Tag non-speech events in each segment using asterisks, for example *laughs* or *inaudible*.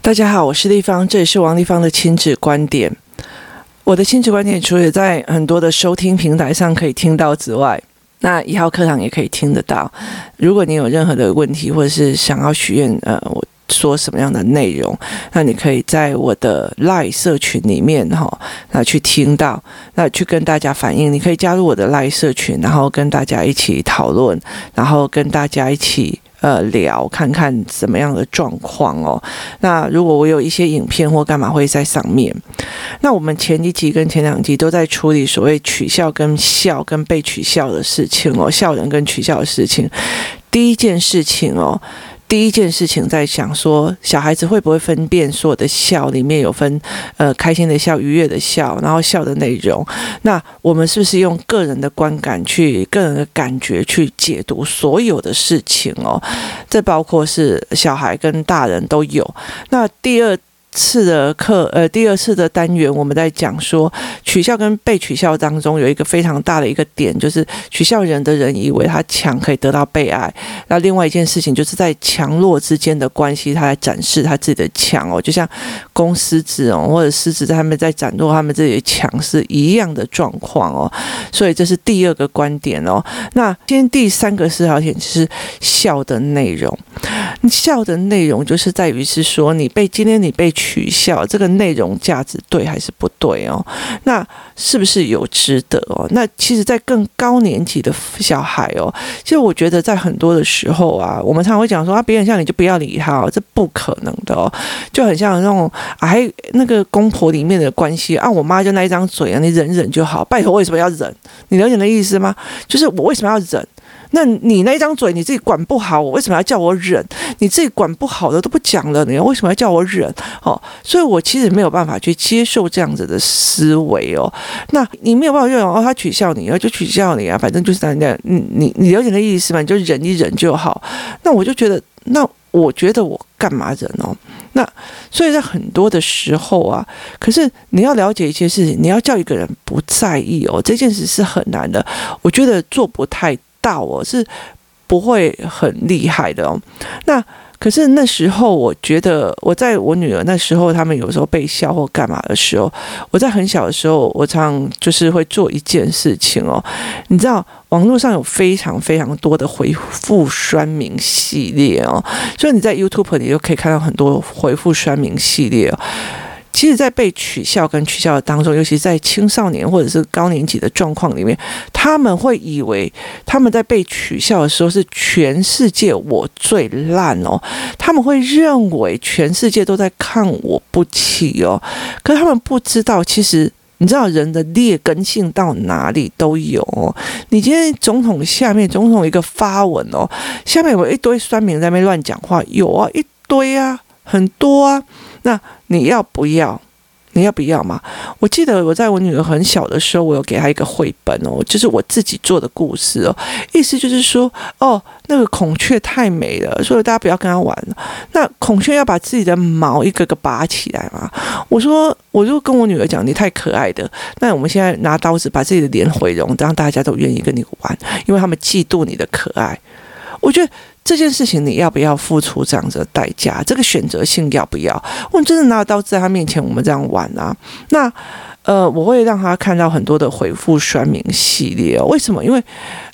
大家好，我是丽芳，这里是王丽芳的亲子观点。我的亲子观点除了在很多的收听平台上可以听到之外，那一号课堂也可以听得到。如果你有任何的问题，或者是想要许愿，呃，我说什么样的内容，那你可以在我的 LINE 社群里面哈，那去听到，那去跟大家反映。你可以加入我的 LINE 社群，然后跟大家一起讨论，然后跟大家一起。呃，聊看看怎么样的状况哦。那如果我有一些影片或干嘛会在上面。那我们前一集跟前两集都在处理所谓取笑跟笑跟被取笑的事情哦，笑人跟取笑的事情。第一件事情哦。第一件事情在想说，小孩子会不会分辨所有的笑里面有分，呃，开心的笑、愉悦的笑，然后笑的内容？那我们是不是用个人的观感去、个人的感觉去解读所有的事情哦？这包括是小孩跟大人都有。那第二。次的课，呃，第二次的单元，我们在讲说取笑跟被取笑当中有一个非常大的一个点，就是取笑人的人以为他强可以得到被爱，那另外一件事情就是在强弱之间的关系，他来展示他自己的强哦，就像公狮子哦，或者狮子在他们在展露他们自己的强是一样的状况哦，所以这是第二个观点哦。那今天第三个思考点就是笑的内容，笑的内容就是在于是说你被今天你被。取取笑这个内容价值对还是不对哦？那是不是有值得哦？那其实，在更高年级的小孩哦，其实我觉得在很多的时候啊，我们常常会讲说啊，别人像你就不要理他哦，这不可能的哦，就很像那种哎、那个公婆里面的关系啊，我妈就那一张嘴啊，你忍忍就好，拜托为什么要忍？你了解的意思吗？就是我为什么要忍？那你那一张嘴你自己管不好，我为什么要叫我忍？你自己管不好的都不讲了，你为什么要叫我忍？哦，所以我其实没有办法去接受这样子的思维哦。那你没有办法用哦，他取笑你，然后就取笑你啊，反正就是那样。你你你了解的意思嘛？你就忍一忍就好。那我就觉得，那我觉得我干嘛忍哦？那所以在很多的时候啊，可是你要了解一些事情，你要叫一个人不在意哦，这件事是很难的。我觉得做不太。到我是不会很厉害的哦。那可是那时候，我觉得我在我女儿那时候，他们有时候被笑或干嘛的时候，我在很小的时候，我常就是会做一件事情哦。你知道，网络上有非常非常多的回复酸民系列哦，所以你在 YouTube 里就可以看到很多回复酸民系列哦。其实，在被取笑跟取笑的当中，尤其在青少年或者是高年级的状况里面，他们会以为他们在被取笑的时候是全世界我最烂哦，他们会认为全世界都在看我不起哦，可是他们不知道，其实你知道人的劣根性到哪里都有哦。你今天总统下面总统一个发文哦，下面有一堆酸民在那边乱讲话，有啊，一堆啊，很多啊。那你要不要？你要不要嘛？我记得我在我女儿很小的时候，我有给她一个绘本哦，就是我自己做的故事哦。意思就是说，哦，那个孔雀太美了，所以大家不要跟它玩了。那孔雀要把自己的毛一个个拔起来嘛。我说，我就跟我女儿讲，你太可爱的。那我们现在拿刀子把自己的脸毁容，让大家都愿意跟你玩，因为他们嫉妒你的可爱。我觉得。这件事情你要不要付出这样子的代价？这个选择性要不要？我们真的拿刀在他面前，我们这样玩啊？那呃，我会让他看到很多的回复酸民系列哦。为什么？因为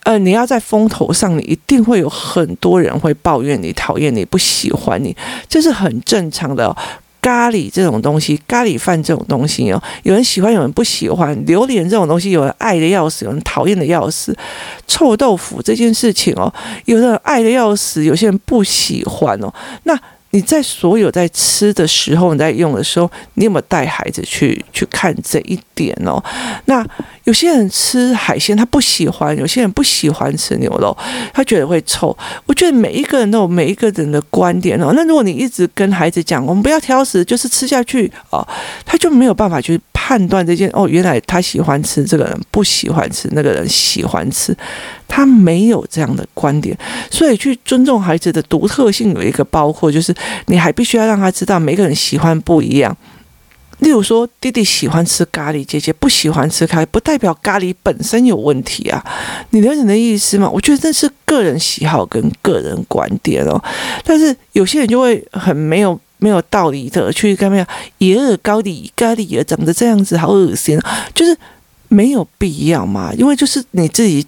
呃，你要在风头上，你一定会有很多人会抱怨你、讨厌你、不喜欢你，这是很正常的。咖喱这种东西，咖喱饭这种东西哦，有人喜欢，有人不喜欢。榴莲这种东西，有人爱的要死，有人讨厌的要死。臭豆腐这件事情哦，有人爱的要死，有些人不喜欢哦。那。你在所有在吃的时候，你在用的时候，你有没有带孩子去去看这一点哦？那有些人吃海鲜他不喜欢，有些人不喜欢吃牛肉，他觉得会臭。我觉得每一个人都有每一个人的观点哦。那如果你一直跟孩子讲，我们不要挑食，就是吃下去哦，他就没有办法去判断这件哦，原来他喜欢吃，这个人不喜欢吃，那个人喜欢吃。他没有这样的观点，所以去尊重孩子的独特性有一个包括，就是你还必须要让他知道每个人喜欢不一样。例如说，弟弟喜欢吃咖喱，姐姐不喜欢吃咖喱，不代表咖喱本身有问题啊。你了解你的意思吗？我觉得这是个人喜好跟个人观点哦。但是有些人就会很没有没有道理的去干嘛？野尔高里咖喱也长得这样子，好恶心，就是没有必要嘛。因为就是你自己。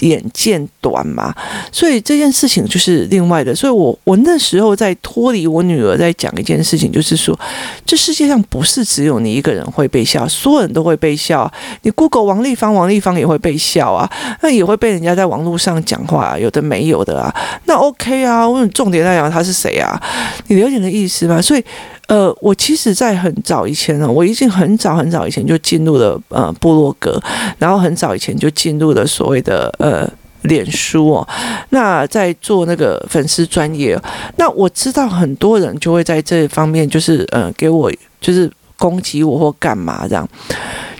眼见短嘛，所以这件事情就是另外的。所以我我那时候在脱离我女儿在讲一件事情，就是说，这世界上不是只有你一个人会被笑，所有人都会被笑。你 Google 王丽芳，王丽芳也会被笑啊，那也会被人家在网络上讲话啊，有的没有的啊。那 OK 啊，我重点在讲他是谁啊？你了解的意思吗？所以。呃，我其实，在很早以前呢，我已经很早很早以前就进入了呃部落格，然后很早以前就进入了所谓的呃脸书哦。那在做那个粉丝专业，那我知道很多人就会在这方面，就是呃给我就是攻击我或干嘛这样，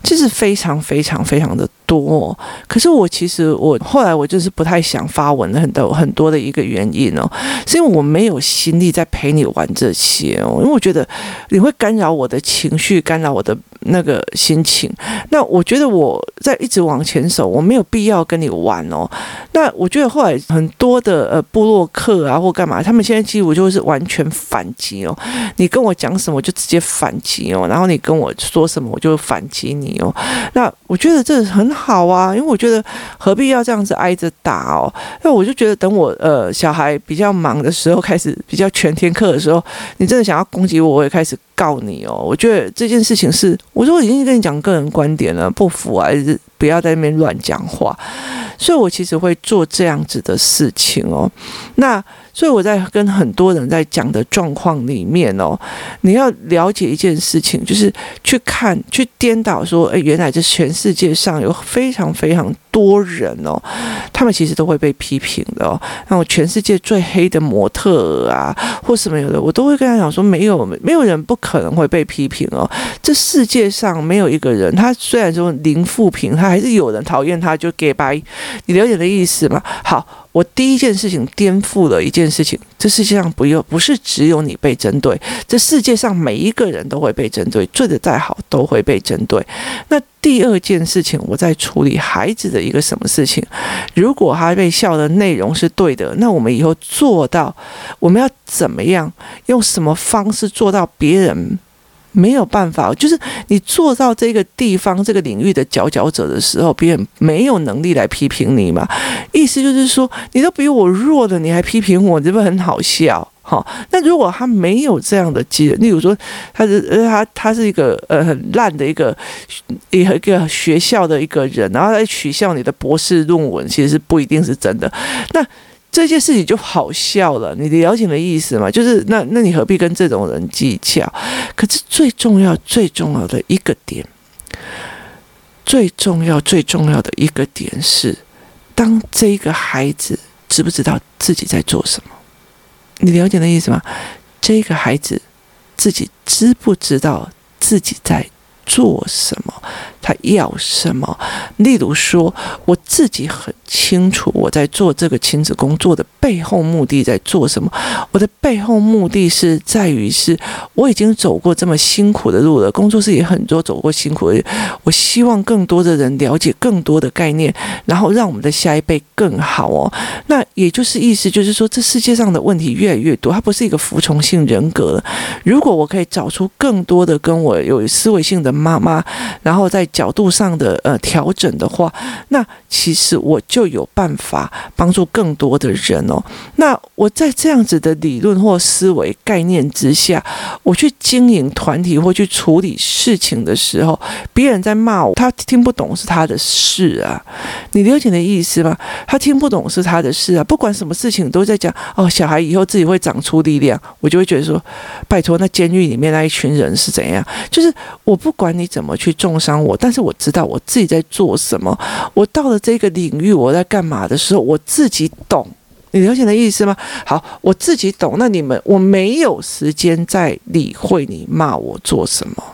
就是非常非常非常的。多，可是我其实我后来我就是不太想发文了，很多很多的一个原因哦，是因为我没有心力在陪你玩这些哦，因为我觉得你会干扰我的情绪，干扰我的那个心情。那我觉得我在一直往前走，我没有必要跟你玩哦。那我觉得后来很多的呃部落客啊或干嘛，他们现在几乎就是完全反击哦。你跟我讲什么，我就直接反击哦，然后你跟我说什么，我就反击你哦。那我觉得这很好。好啊，因为我觉得何必要这样子挨着打哦？那我就觉得等我呃小孩比较忙的时候，开始比较全天课的时候，你真的想要攻击我，我也开始告你哦。我觉得这件事情是，我说我已经跟你讲个人观点了，不服，还是不要在那边乱讲话。所以我其实会做这样子的事情哦。那。所以我在跟很多人在讲的状况里面哦，你要了解一件事情，就是去看、去颠倒说，诶，原来这全世界上有非常非常多人哦，他们其实都会被批评的哦。那我全世界最黑的模特啊，或什么有的，我都会跟他讲说，没有没有人不可能会被批评哦。这世界上没有一个人，他虽然说零负评，他还是有人讨厌他，就给白。你了解的意思吗？好。我第一件事情颠覆了一件事情，这世界上不有不是只有你被针对，这世界上每一个人都会被针对，做得再好都会被针对。那第二件事情，我在处理孩子的一个什么事情？如果他被笑的内容是对的，那我们以后做到，我们要怎么样，用什么方式做到别人？没有办法，就是你做到这个地方、这个领域的佼佼者的时候，别人没有能力来批评你嘛。意思就是说，你都比我弱的，你还批评我，这不是很好笑？哈，那如果他没有这样的机会，例如说他是呃他他是一个呃很烂的一个一个一个学校的一个人，然后来取笑你的博士论文，其实是不一定是真的。那这件事情就好笑了，你了解的意思吗？就是那那你何必跟这种人计较？可是最重要、最重要的一个点，最重要、最重要的一个点是，当这个孩子知不知道自己在做什么？你了解的意思吗？这个孩子自己知不知道自己在做什么？他要什么？例如说，我自己很清楚我在做这个亲子工作的背后目的在做什么。我的背后目的是在于是，我已经走过这么辛苦的路了，工作室也很多走过辛苦的。我希望更多的人了解更多的概念，然后让我们的下一辈更好哦。那也就是意思就是说，这世界上的问题越来越多，它不是一个服从性人格了。如果我可以找出更多的跟我有思维性的妈妈，然后在角度上的呃调整的话，那其实我就有办法帮助更多的人哦。那我在这样子的理论或思维概念之下，我去经营团体或去处理事情的时候，别人在骂我，他听不懂是他的事啊。你了解的意思吗？他听不懂是他的事啊。不管什么事情都在讲哦，小孩以后自己会长出力量，我就会觉得说，拜托，那监狱里面那一群人是怎样？就是我不管你怎么去重伤我。但是我知道我自己在做什么，我到了这个领域我在干嘛的时候，我自己懂，你了解的意思吗？好，我自己懂，那你们我没有时间再理会你骂我做什么，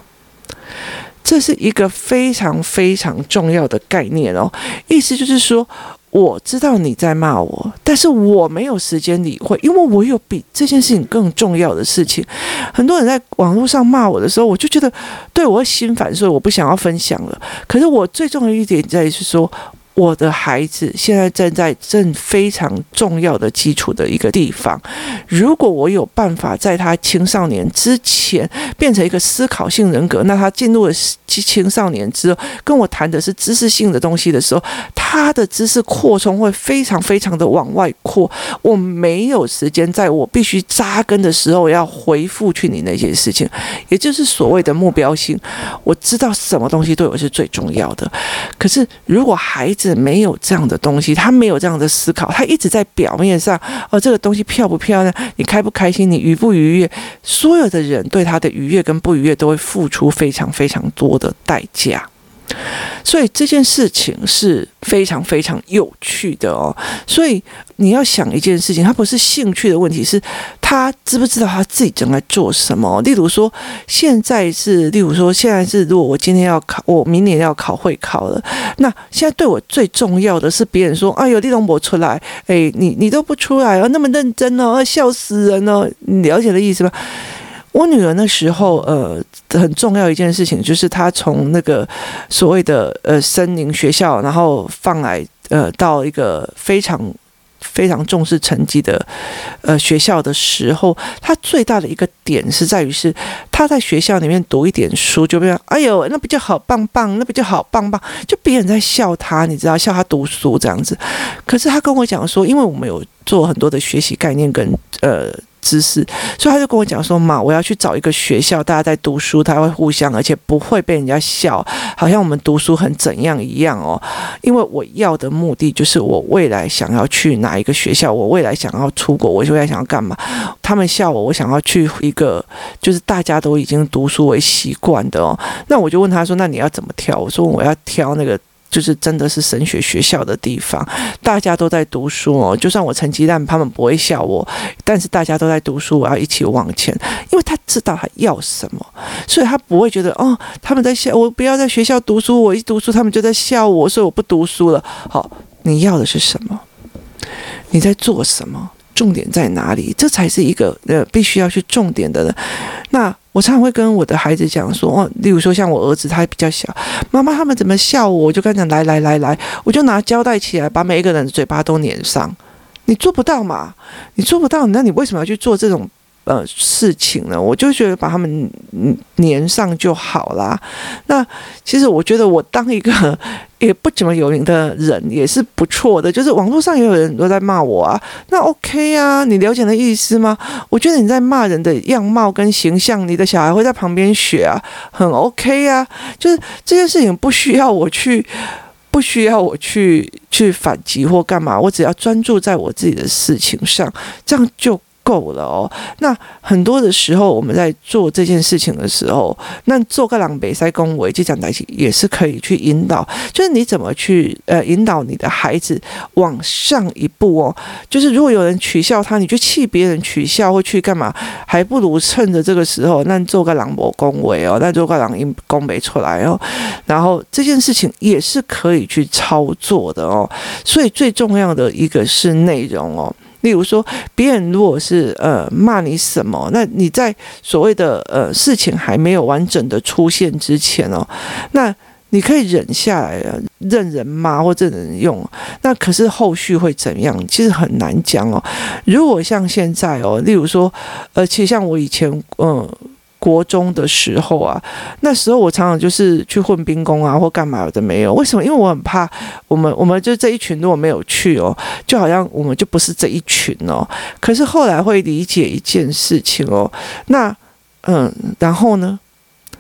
这是一个非常非常重要的概念哦。意思就是说，我知道你在骂我，但是我没有时间理会，因为我有比这件事情更重要的事情。很多人在网络上骂我的时候，我就觉得对我会心烦，所以我不想要分享了。可是我最重要一点在于是说。我的孩子现在正在正非常重要的基础的一个地方，如果我有办法在他青少年之前变成一个思考性人格，那他进入了青少年之后，跟我谈的是知识性的东西的时候，他的知识扩充会非常非常的往外扩。我没有时间在我必须扎根的时候要回复去你那些事情，也就是所谓的目标性。我知道什么东西对我是最重要的，可是如果孩子，没有这样的东西，他没有这样的思考，他一直在表面上，哦，这个东西漂不漂亮？你开不开心？你愉不愉悦？所有的人对他的愉悦跟不愉悦都会付出非常非常多的代价。所以这件事情是非常非常有趣的哦。所以你要想一件事情，它不是兴趣的问题，是他知不知道他自己正在做什么？例如说，现在是，例如说，现在是，如果我今天要考，我明年要考会考了，那现在对我最重要的是别人说，哎呦，李东博出来，哎，你你都不出来哦，那么认真哦，笑死人哦，你了解的意思吗？我女儿那时候，呃，很重要一件事情就是他从那个所谓的呃森林学校，然后放来呃到一个非常非常重视成绩的呃学校的时候，他最大的一个点是在于是他在学校里面读一点书，就比如哎呦，那比较好棒棒，那比较好棒棒，就别人在笑他，你知道笑他读书这样子。可是他跟我讲说，因为我们有做很多的学习概念跟呃。知识，所以他就跟我讲说：“妈，我要去找一个学校，大家在读书，他会互相，而且不会被人家笑，好像我们读书很怎样一样哦。因为我要的目的就是我未来想要去哪一个学校，我未来想要出国，我未来想要干嘛？他们笑我，我想要去一个就是大家都已经读书为习惯的哦。那我就问他说：那你要怎么挑？我说我要挑那个。”就是真的是神学学校的地方，大家都在读书哦。就算我成绩烂，他们不会笑我，但是大家都在读书，我要一起往前，因为他知道他要什么，所以他不会觉得哦，他们在笑我，不要在学校读书，我一读书他们就在笑我，所以我不读书了。好，你要的是什么？你在做什么？重点在哪里？这才是一个呃必须要去重点的人。那我常常会跟我的孩子讲说，哦，例如说像我儿子，他比较小，妈妈他们怎么笑我，我就跟他讲，来来来来，我就拿胶带起来，把每一个人的嘴巴都粘上。你做不到嘛？你做不到，那你为什么要去做这种？呃，事情呢，我就觉得把他们粘上就好啦。那其实我觉得我当一个 *laughs* 也不怎么有名的人也是不错的。就是网络上也有人都在骂我啊，那 OK 啊，你了解的意思吗？我觉得你在骂人的样貌跟形象，你的小孩会在旁边学啊，很 OK 啊。就是这件事情不需要我去，不需要我去去反击或干嘛，我只要专注在我自己的事情上，这样就。够了哦。那很多的时候，我们在做这件事情的时候，那做个狼北塞恭维，就讲在一起也是可以去引导。就是你怎么去呃引导你的孩子往上一步哦。就是如果有人取笑他，你就气别人取笑或去干嘛，还不如趁着这个时候，那做个狼狈恭维哦，那做个狼因恭维出来哦。然后这件事情也是可以去操作的哦。所以最重要的一个是内容哦。例如说，别人如果是呃骂你什么，那你在所谓的呃事情还没有完整的出现之前哦，那你可以忍下来，任人骂或者任人用。那可是后续会怎样？其实很难讲哦。如果像现在哦，例如说，而且像我以前嗯。国中的时候啊，那时候我常常就是去混兵工啊，或干嘛的没有。为什么？因为我很怕我们，我们就这一群如果没有去哦，就好像我们就不是这一群哦。可是后来会理解一件事情哦，那嗯，然后呢，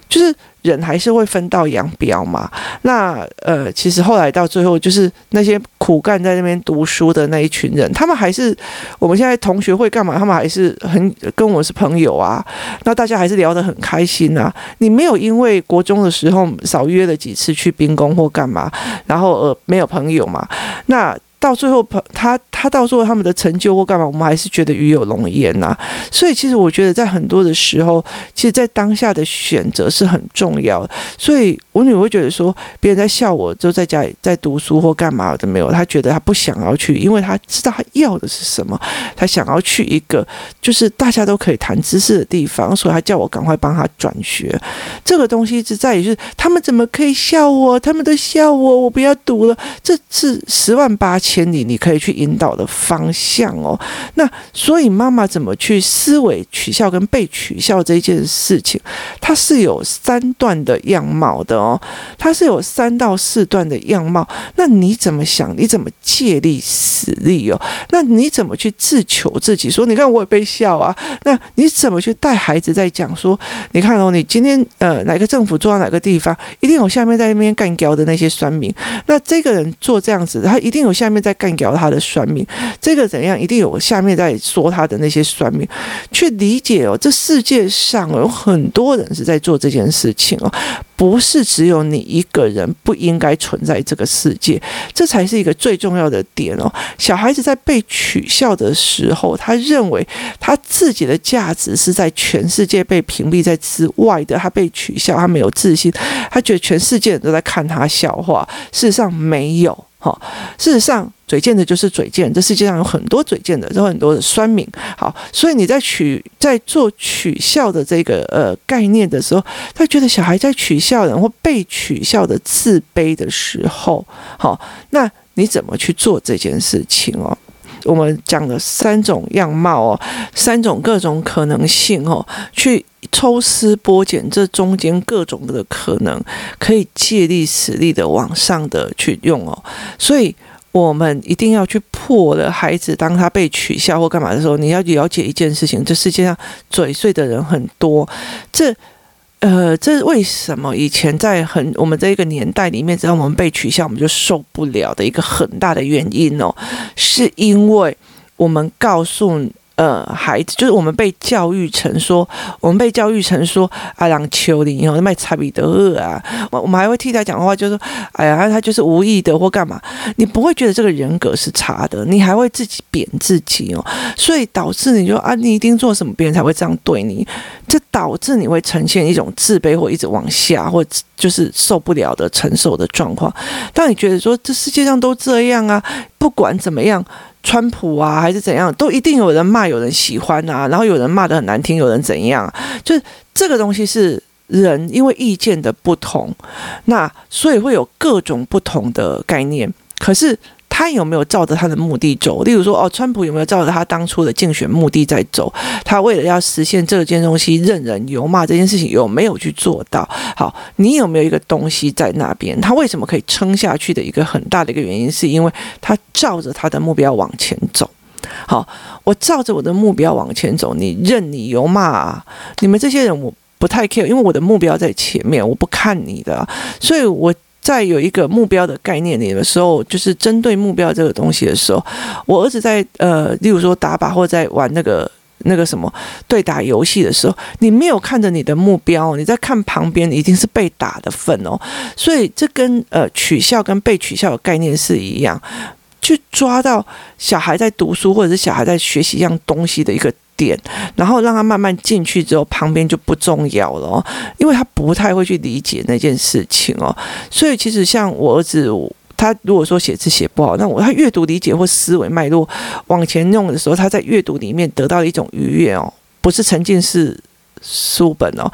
就是。人还是会分道扬镳嘛。那呃，其实后来到最后，就是那些苦干在那边读书的那一群人，他们还是我们现在同学会干嘛？他们还是很跟我是朋友啊。那大家还是聊得很开心啊。你没有因为国中的时候少约了几次去兵工或干嘛，然后呃没有朋友嘛？那。到最后，他他到最后他们的成就或干嘛，我们还是觉得鱼有龙颜呐。所以，其实我觉得在很多的时候，其实，在当下的选择是很重要的。所以我女儿会觉得说，别人在笑我，就在家里在读书或干嘛的没有。她觉得她不想要去，因为她知道她要的是什么。她想要去一个就是大家都可以谈知识的地方，所以她叫我赶快帮她转学。这个东西是在于就是他们怎么可以笑我？他们都笑我，我不要读了。这是十万八千里你可以去引导的方向哦。那所以妈妈怎么去思维取笑跟被取笑这件事情，它是有三段的样貌的。哦，它是有三到四段的样貌，那你怎么想？你怎么借力使力哦？那你怎么去自求自己？说你看我也被笑啊，那你怎么去带孩子在讲说？你看哦，你今天呃哪个政府做到哪个地方，一定有下面在那边干譙的那些酸民。那这个人做这样子，他一定有下面在干譙他的酸民。这个怎样？一定有下面在说他的那些酸民。去理解哦，这世界上有很多人是在做这件事情哦。不是只有你一个人不应该存在这个世界，这才是一个最重要的点哦。小孩子在被取笑的时候，他认为他自己的价值是在全世界被屏蔽在之外的。他被取笑，他没有自信，他觉得全世界人都在看他笑话。事实上没有。好，事实上，嘴贱的就是嘴贱。这世界上有很多嘴贱的，有很多的酸民。好，所以你在取在做取笑的这个呃概念的时候，他觉得小孩在取笑人或被取笑的自卑的时候，好，那你怎么去做这件事情哦？我们讲了三种样貌哦，三种各种可能性哦，去抽丝剥茧这中间各种的可能，可以借力使力的往上的去用哦。所以我们一定要去破了孩子，当他被取笑或干嘛的时候，你要了解一件事情：这世界上嘴碎的人很多。这。呃，这是为什么以前在很我们这一个年代里面，只要我们被取笑，我们就受不了的一个很大的原因哦，是因为我们告诉。呃，孩子就是我们被教育成说，我们被教育成说，啊，让丘陵以后卖差别得恶啊，我我们还会替他讲话，就是说，哎呀，他就是无意的或干嘛，你不会觉得这个人格是差的，你还会自己贬自己哦，所以导致你就啊，你一定做什么，别人才会这样对你，这导致你会呈现一种自卑或一直往下，或就是受不了的承受的状况。当你觉得说这世界上都这样啊，不管怎么样。川普啊，还是怎样，都一定有人骂，有人喜欢啊，然后有人骂得很难听，有人怎样，就是这个东西是人因为意见的不同，那所以会有各种不同的概念，可是。他有没有照着他的目的走？例如说，哦，川普有没有照着他当初的竞选目的在走？他为了要实现这件东西，任人油骂这件事情有没有去做到？好，你有没有一个东西在那边？他为什么可以撑下去的一个很大的一个原因，是因为他照着他的目标往前走。好，我照着我的目标往前走，你任你油骂啊，你们这些人我不太 care，因为我的目标在前面，我不看你的，所以我。在有一个目标的概念里的时候，就是针对目标这个东西的时候，我儿子在呃，例如说打靶或者在玩那个那个什么对打游戏的时候，你没有看着你的目标，你在看旁边，已经是被打的份哦。所以这跟呃取笑跟被取笑的概念是一样，去抓到小孩在读书或者是小孩在学习一样东西的一个。点，然后让他慢慢进去之后，旁边就不重要了，因为他不太会去理解那件事情哦。所以其实像我儿子，他如果说写字写不好，那我他阅读理解或思维脉络往前弄的时候，他在阅读里面得到一种愉悦哦，不是沉浸式。书本哦，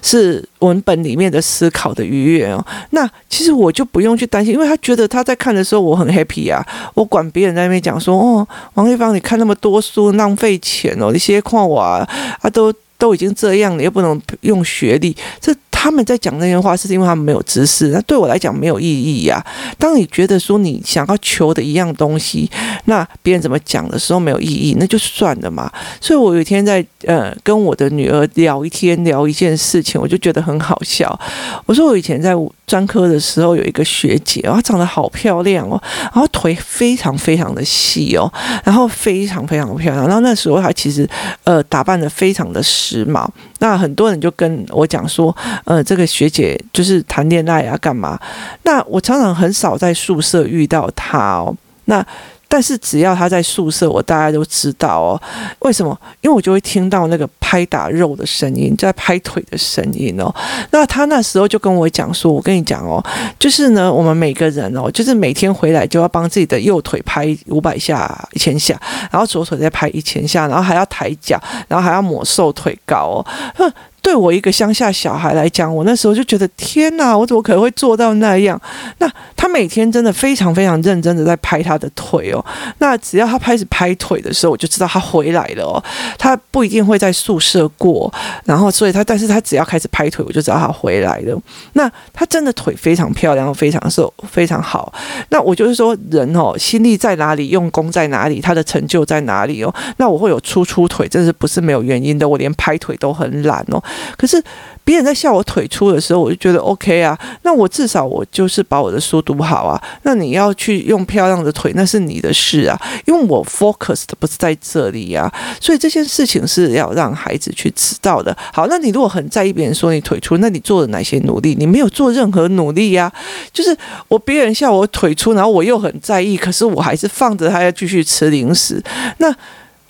是文本里面的思考的愉悦哦。那其实我就不用去担心，因为他觉得他在看的时候我很 happy 啊。我管别人在那边讲说哦，王玉芳，你看那么多书浪费钱哦，你先看我啊，啊都都已经这样了，又不能用学历这。他们在讲那些话，是因为他们没有知识。那对我来讲没有意义呀。当你觉得说你想要求的一样东西，那别人怎么讲的时候没有意义，那就算了嘛。所以我有一天在呃跟我的女儿聊一天，聊一件事情，我就觉得很好笑。我说我以前在专科的时候有一个学姐，她长得好漂亮哦，然后腿非常非常的细哦，然后非常非常漂亮。然后那时候她其实呃打扮得非常的时髦。那很多人就跟我讲说，呃，这个学姐就是谈恋爱啊，干嘛？那我常常很少在宿舍遇到她哦。那但是只要他在宿舍，我大家都知道哦。为什么？因为我就会听到那个拍打肉的声音，在拍腿的声音哦。那他那时候就跟我讲说：“我跟你讲哦，就是呢，我们每个人哦，就是每天回来就要帮自己的右腿拍五百下、一千下，然后左腿再拍一千下，然后还要抬脚，然后还要抹瘦腿膏哦。”对我一个乡下小孩来讲，我那时候就觉得天哪，我怎么可能会做到那样？那他每天真的非常非常认真的在拍他的腿哦。那只要他开始拍腿的时候，我就知道他回来了哦。他不一定会在宿舍过，然后所以他，但是他只要开始拍腿，我就知道他回来了。那他真的腿非常漂亮，非常瘦，非常好。那我就是说，人哦，心力在哪里，用功在哪里，他的成就在哪里哦。那我会有粗粗腿，这是不是没有原因的？我连拍腿都很懒哦。可是别人在笑我腿粗的时候，我就觉得 OK 啊。那我至少我就是把我的书读好啊。那你要去用漂亮的腿，那是你的事啊。因为我 focus 的不是在这里呀，所以这件事情是要让孩子去知道的。好，那你如果很在意别人说你腿粗，那你做了哪些努力？你没有做任何努力呀。就是我别人笑我腿粗，然后我又很在意，可是我还是放着他要继续吃零食。那。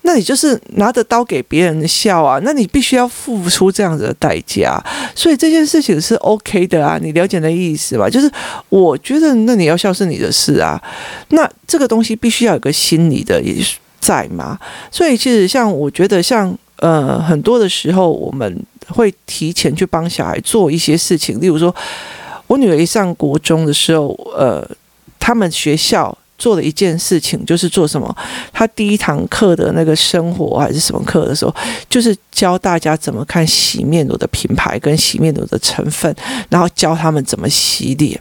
那你就是拿着刀给别人笑啊，那你必须要付出这样子的代价，所以这件事情是 OK 的啊，你了解的意思吧？就是我觉得那你要笑是你的事啊，那这个东西必须要有个心理的也在嘛，所以其实像我觉得像呃很多的时候我们会提前去帮小孩做一些事情，例如说我女儿一上国中的时候，呃，他们学校。做了一件事情，就是做什么？他第一堂课的那个生活还是什么课的时候，就是教大家怎么看洗面乳的品牌跟洗面乳的成分，然后教他们怎么洗脸。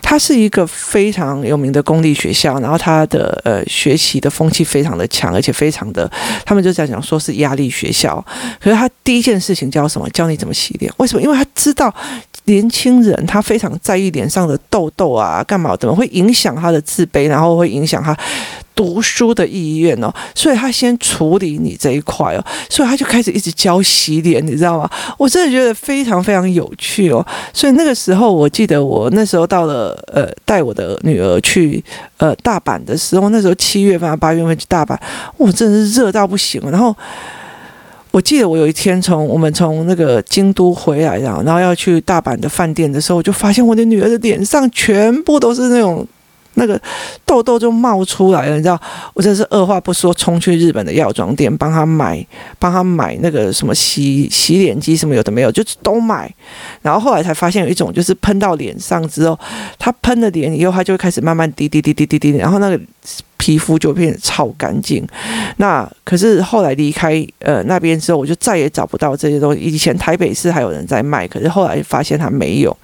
它是一个非常有名的公立学校，然后它的呃学习的风气非常的强，而且非常的，他们就在讲说是压力学校。可是他第一件事情教什么？教你怎么洗脸。为什么？因为他知道。年轻人他非常在意脸上的痘痘啊，干嘛？怎么会影响他的自卑，然后会影响他读书的意愿哦？所以他先处理你这一块哦，所以他就开始一直教洗脸，你知道吗？我真的觉得非常非常有趣哦。所以那个时候，我记得我那时候到了呃，带我的女儿去呃大阪的时候，那时候七月份八月份去大阪，我真的是热到不行，然后。我记得我有一天从我们从那个京都回来，然后然后要去大阪的饭店的时候，我就发现我的女儿的脸上全部都是那种那个痘痘就冒出来了，你知道？我真是二话不说冲去日本的药妆店帮她买，帮她买那个什么洗洗脸机什么有的没有，就都买。然后后来才发现有一种就是喷到脸上之后，她喷了脸以后，她就会开始慢慢滴滴滴滴滴滴，然后那个。皮肤就变得超干净，那可是后来离开呃那边之后，我就再也找不到这些东西。以前台北市还有人在卖，可是后来发现它没有。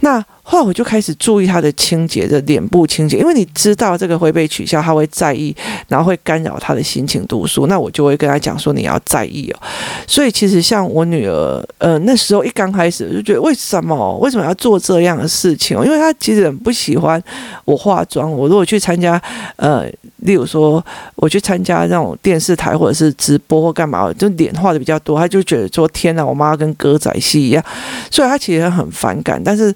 那后来我就开始注意他的清洁的脸部清洁，因为你知道这个会被取笑，他会在意，然后会干扰他的心情读书。那我就会跟他讲说，你要在意哦。所以其实像我女儿，呃，那时候一刚开始就觉得为什么为什么要做这样的事情哦？因为她其实很不喜欢我化妆。我如果去参加，呃，例如说我去参加那种电视台或者是直播或干嘛，就脸画的比较多，她就觉得说天哪，我妈跟歌仔戏一样。所以她其实很反感，但是。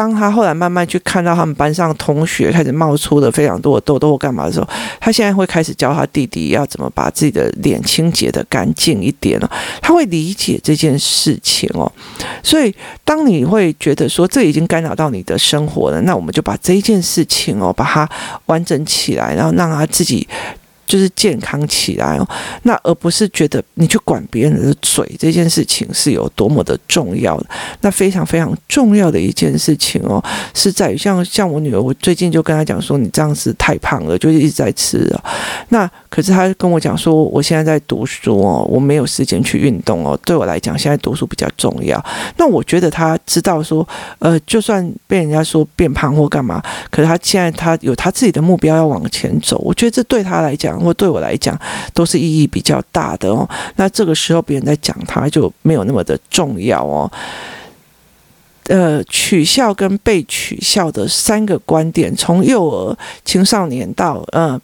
当他后来慢慢去看到他们班上同学开始冒出了非常多的痘痘或干嘛的时候，他现在会开始教他弟弟要怎么把自己的脸清洁得干净一点了。他会理解这件事情哦，所以当你会觉得说这已经干扰到你的生活了，那我们就把这件事情哦，把它完整起来，然后让他自己。就是健康起来哦，那而不是觉得你去管别人的嘴这件事情是有多么的重要。那非常非常重要的一件事情哦，是在于像像我女儿，我最近就跟她讲说，你这样子太胖了，就是一直在吃啊。那可是他跟我讲说，我现在在读书哦，我没有时间去运动哦。对我来讲，现在读书比较重要。那我觉得他知道说，呃，就算被人家说变胖或干嘛，可是他现在他有他自己的目标要往前走。我觉得这对他来讲。或对我来讲都是意义比较大的哦。那这个时候别人在讲他，就没有那么的重要哦。呃，取笑跟被取笑的三个观点，从幼儿、青少年到呃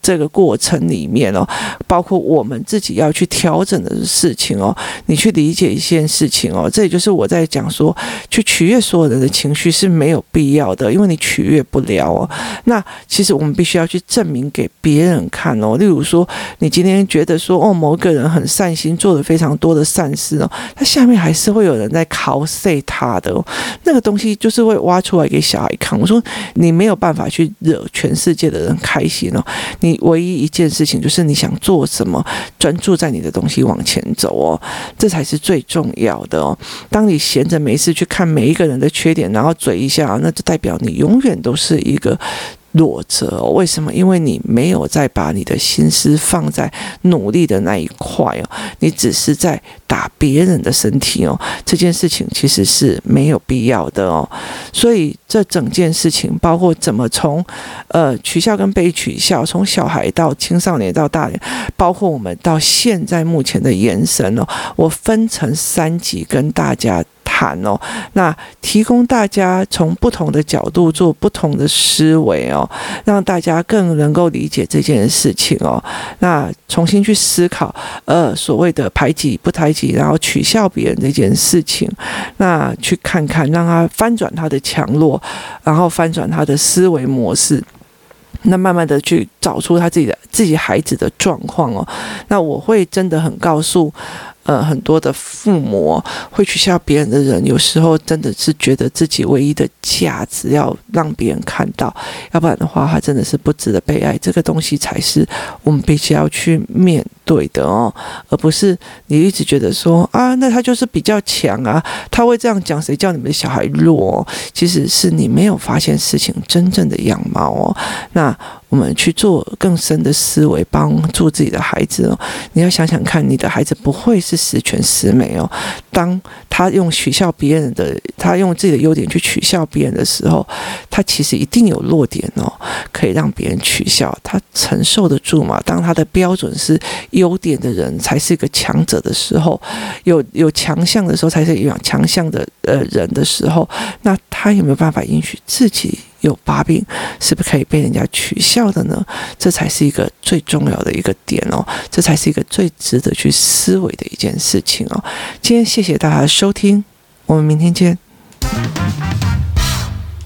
这个过程里面哦，包括我们自己要去调整的事情哦，你去理解一件事情哦，这也就是我在讲说，去取悦所有人的情绪是没有必要的，因为你取悦不了哦。那其实我们必须要去证明给别人看哦。例如说，你今天觉得说哦，某个人很善心，做了非常多的善事哦，他下面还是会有人在 cos 他的哦，那个东西就是会挖出来给小孩看。我说你没有办法去惹全世界的人开心哦，你。你唯一一件事情就是你想做什么，专注在你的东西往前走哦，这才是最重要的哦。当你闲着没事去看每一个人的缺点，然后嘴一下，那就代表你永远都是一个。弱者哦，为什么？因为你没有再把你的心思放在努力的那一块哦，你只是在打别人的身体哦，这件事情其实是没有必要的哦。所以这整件事情，包括怎么从呃取笑跟被取笑，从小孩到青少年到大人，包括我们到现在目前的延伸哦，我分成三集跟大家。谈哦，那提供大家从不同的角度做不同的思维哦，让大家更能够理解这件事情哦。那重新去思考，呃，所谓的排挤不排挤，然后取笑别人这件事情，那去看看，让他翻转他的强弱，然后翻转他的思维模式，那慢慢的去找出他自己的自己孩子的状况哦。那我会真的很告诉。呃，很多的父母会取笑别人的人，有时候真的是觉得自己唯一的价值要让别人看到，要不然的话，他真的是不值得被爱。这个东西才是我们必须要去面对的哦，而不是你一直觉得说啊，那他就是比较强啊，他会这样讲，谁叫你们的小孩弱？其实是你没有发现事情真正的样貌哦。那我们去做更深的思维，帮助自己的孩子哦。你要想想看，你的孩子不会是十全十美哦。当他用取笑别人的，他用自己的优点去取笑别人的时候，他其实一定有弱点哦，可以让别人取笑，他承受得住吗？当他的标准是优点的人才是一个强者的时候，有有强项的时候才是有强项的呃人的时候，那他有没有办法允许自己？有把柄，是不是可以被人家取笑的呢？这才是一个最重要的一个点哦，这才是一个最值得去思维的一件事情哦。今天谢谢大家的收听，我们明天见。